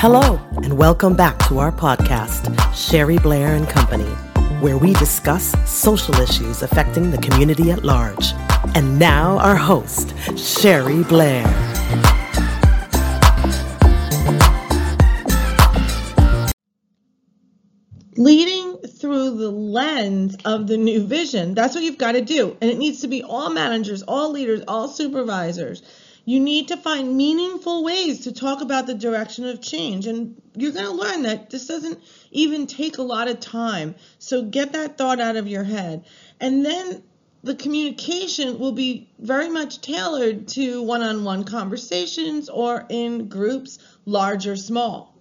Hello, and welcome back to our podcast, Sherry Blair and Company, where we discuss social issues affecting the community at large. And now, our host, Sherry Blair. leading through the lens of the new vision. That's what you've got to do. And it needs to be all managers, all leaders, all supervisors. You need to find meaningful ways to talk about the direction of change. And you're going to learn that this doesn't even take a lot of time. So get that thought out of your head. And then the communication will be very much tailored to one on one conversations or in groups, large or small.